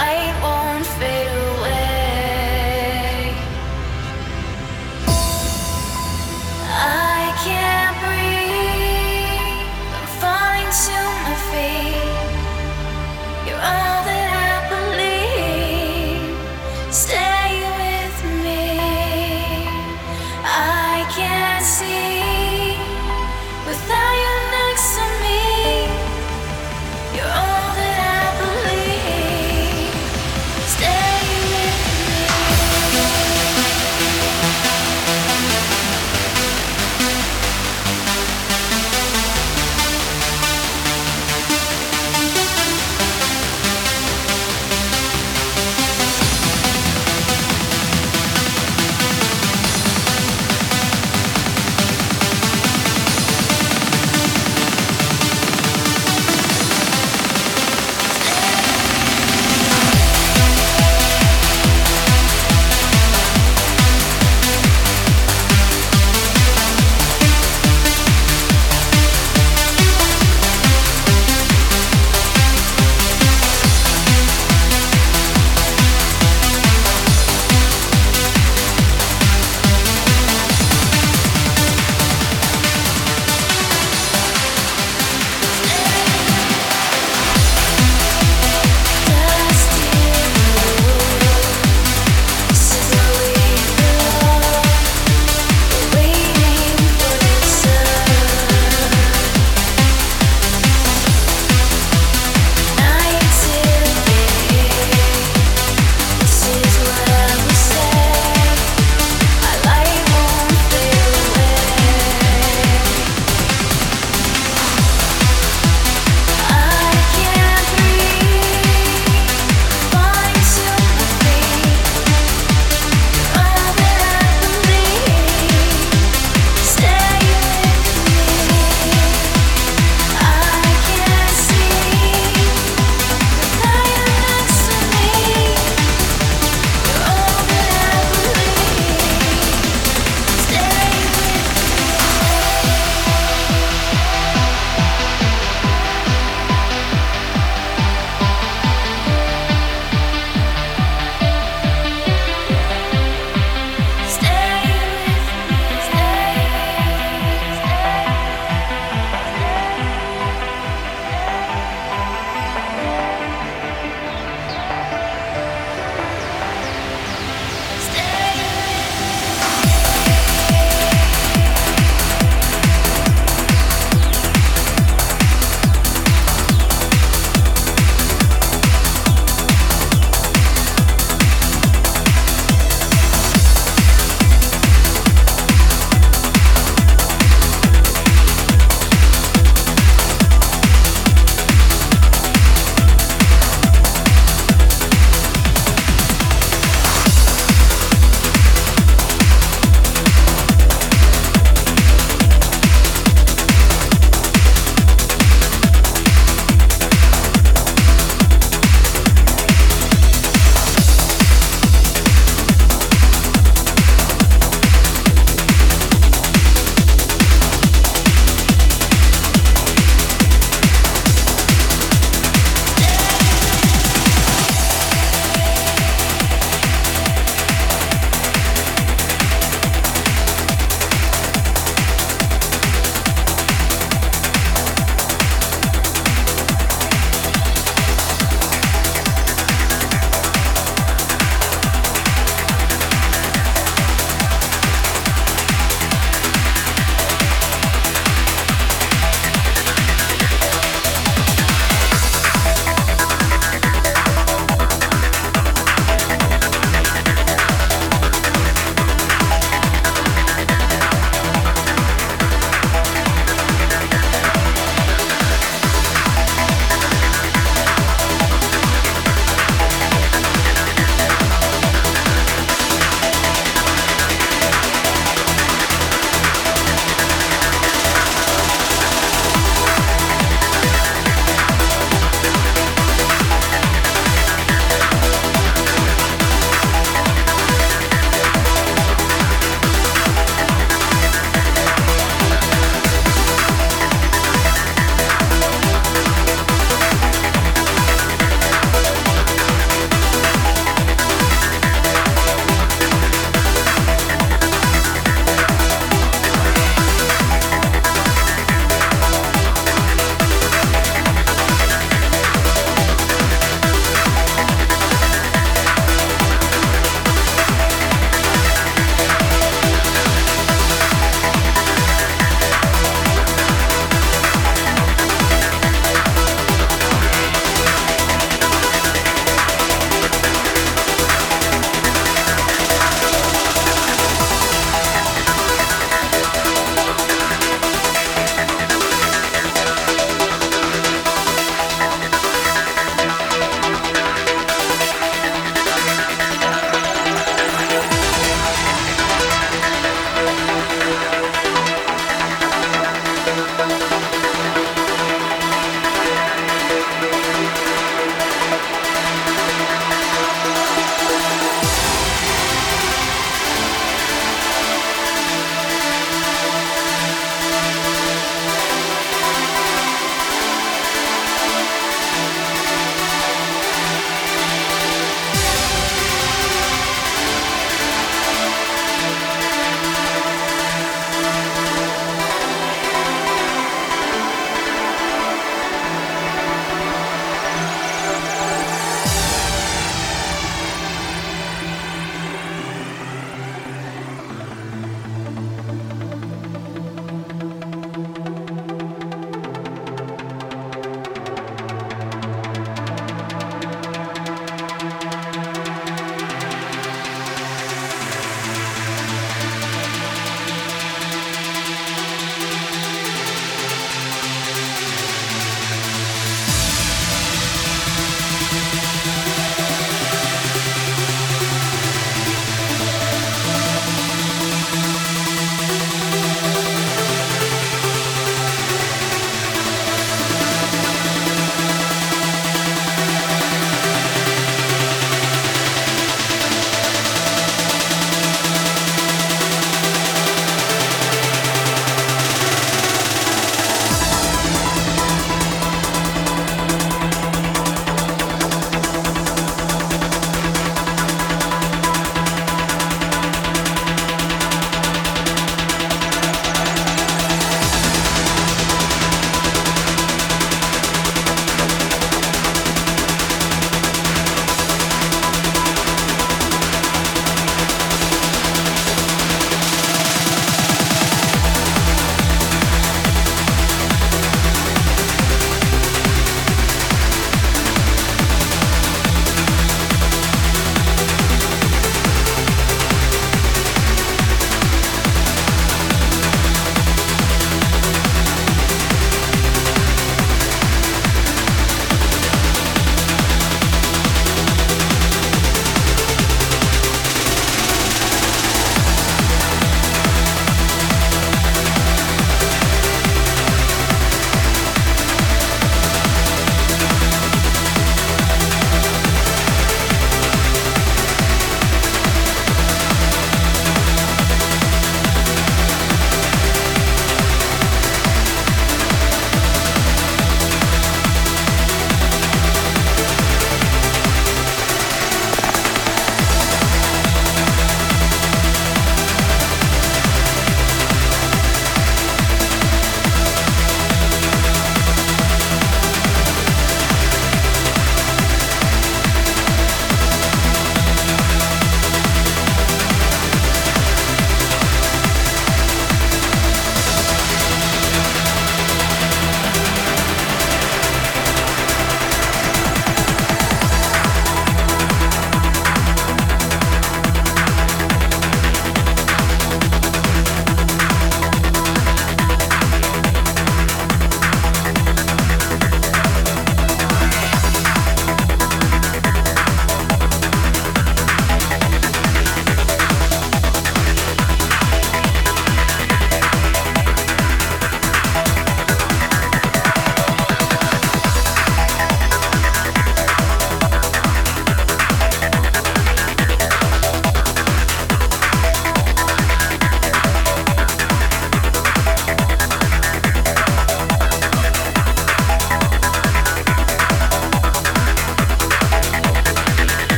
light won't fade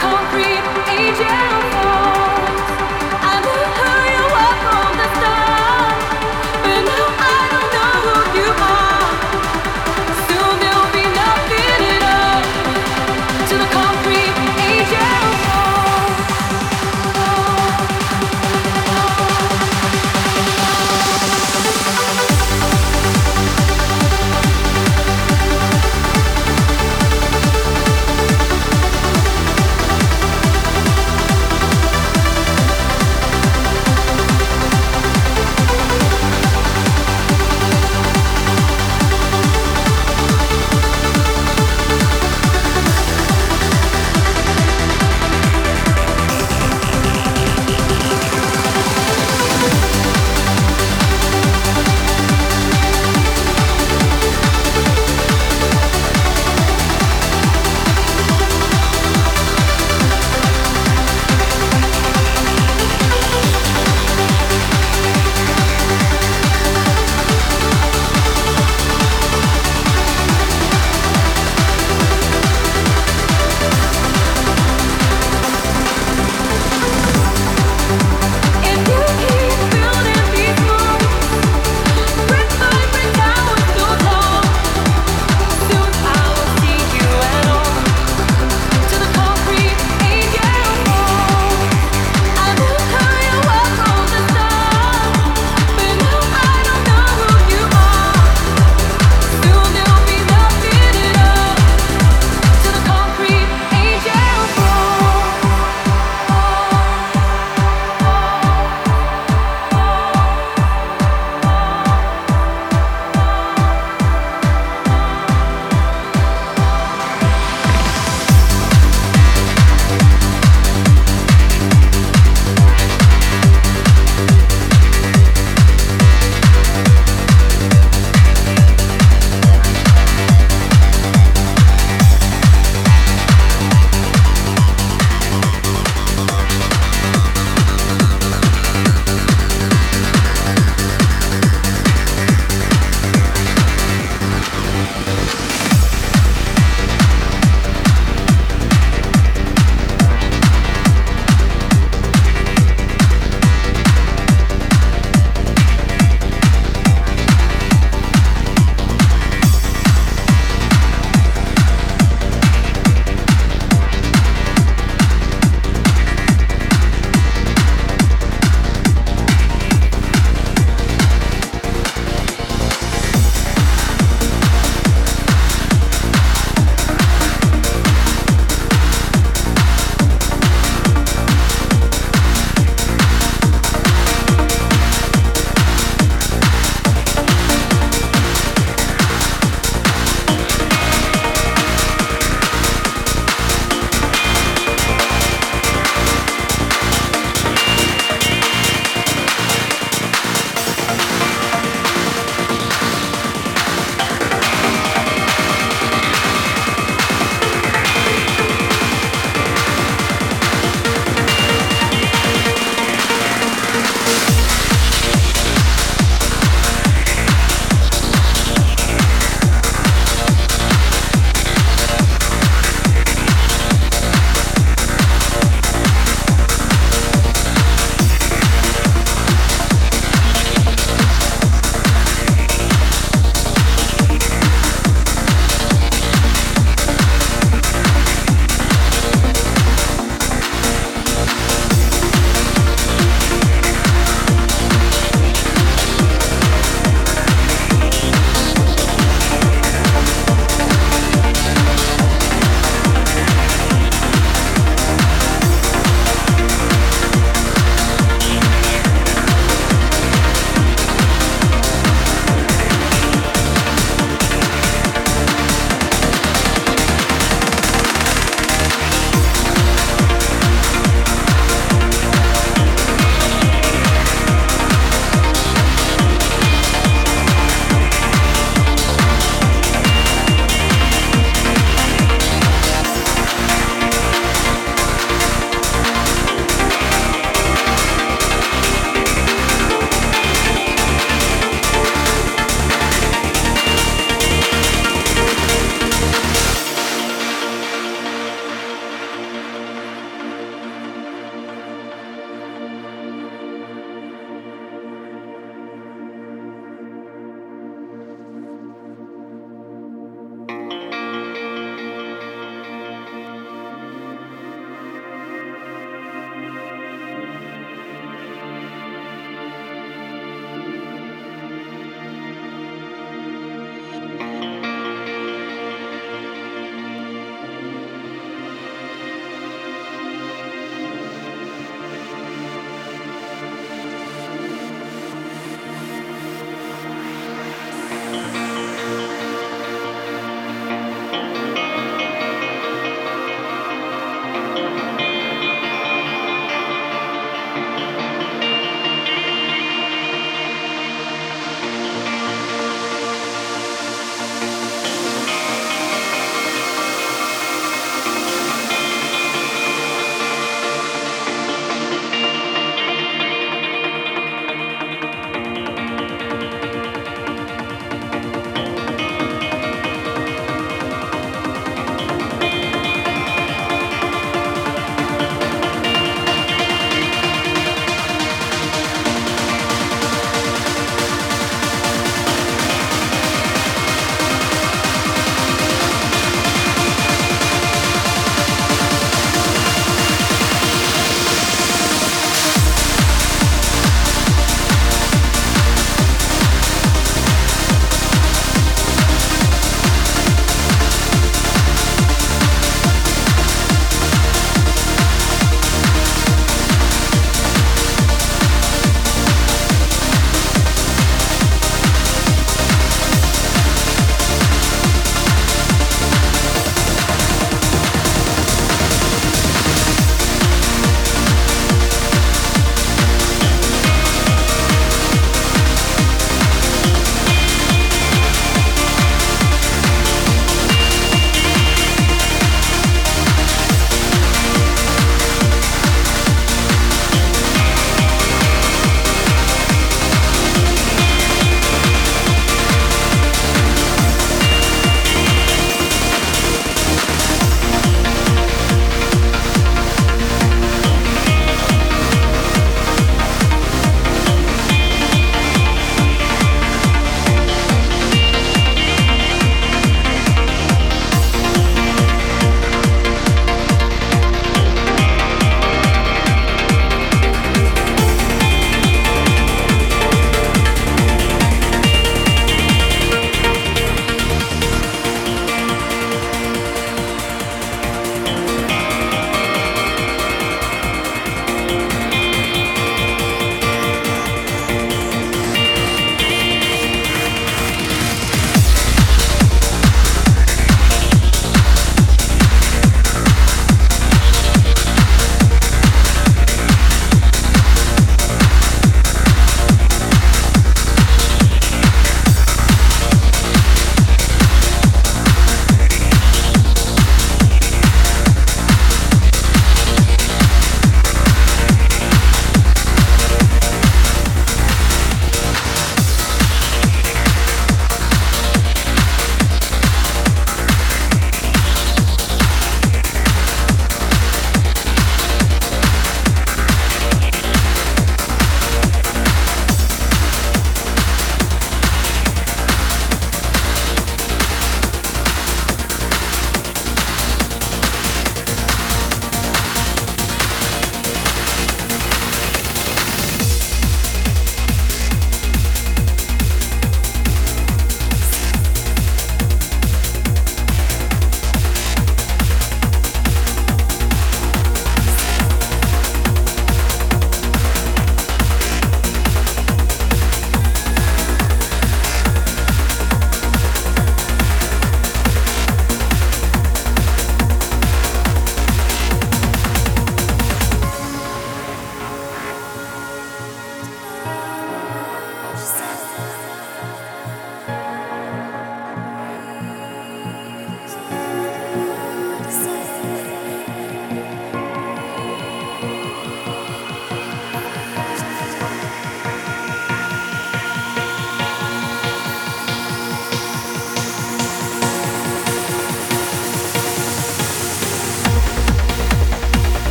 concrete agent.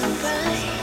Disappear